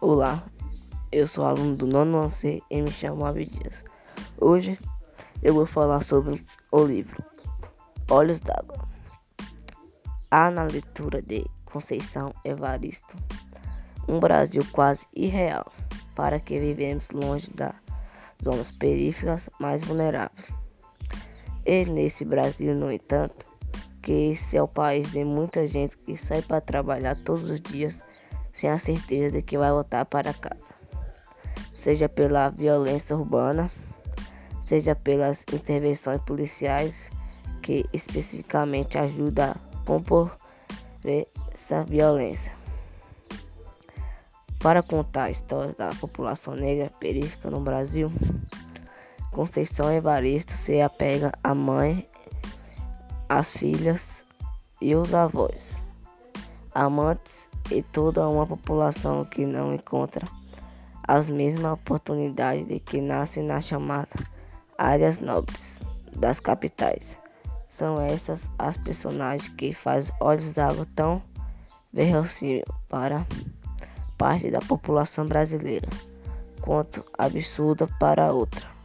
Olá, eu sou aluno do nono C e me chamo Abdias. Hoje eu vou falar sobre o livro Olhos d'Água. Há na leitura de Conceição Evaristo um Brasil quase irreal para que vivemos longe das zonas periféricas mais vulneráveis. E nesse Brasil, no entanto, que esse é o país de muita gente que sai para trabalhar todos os dias sem a certeza de que vai voltar para casa, seja pela violência urbana, seja pelas intervenções policiais que especificamente ajudam a compor essa violência. Para contar a história da população negra periférica no Brasil, Conceição Evaristo se apega à mãe, às filhas e os avós amantes e toda uma população que não encontra as mesmas oportunidades de que nasce na chamada áreas nobres das capitais. São essas as personagens que fazem Olhos d'Água tão verossímil para parte da população brasileira, quanto absurda para outra.